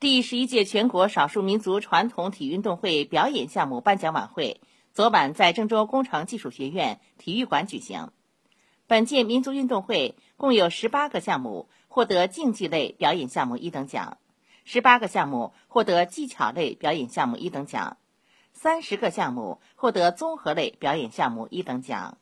第十一届全国少数民族传统体育运动会表演项目颁奖晚会昨晚在郑州工程技术学院体育馆举行。本届民族运动会共有十八个项目获得竞技类表演项目一等奖十八个项目获得技巧类表演项目一等奖三十个项目获得综合类表演项目一等奖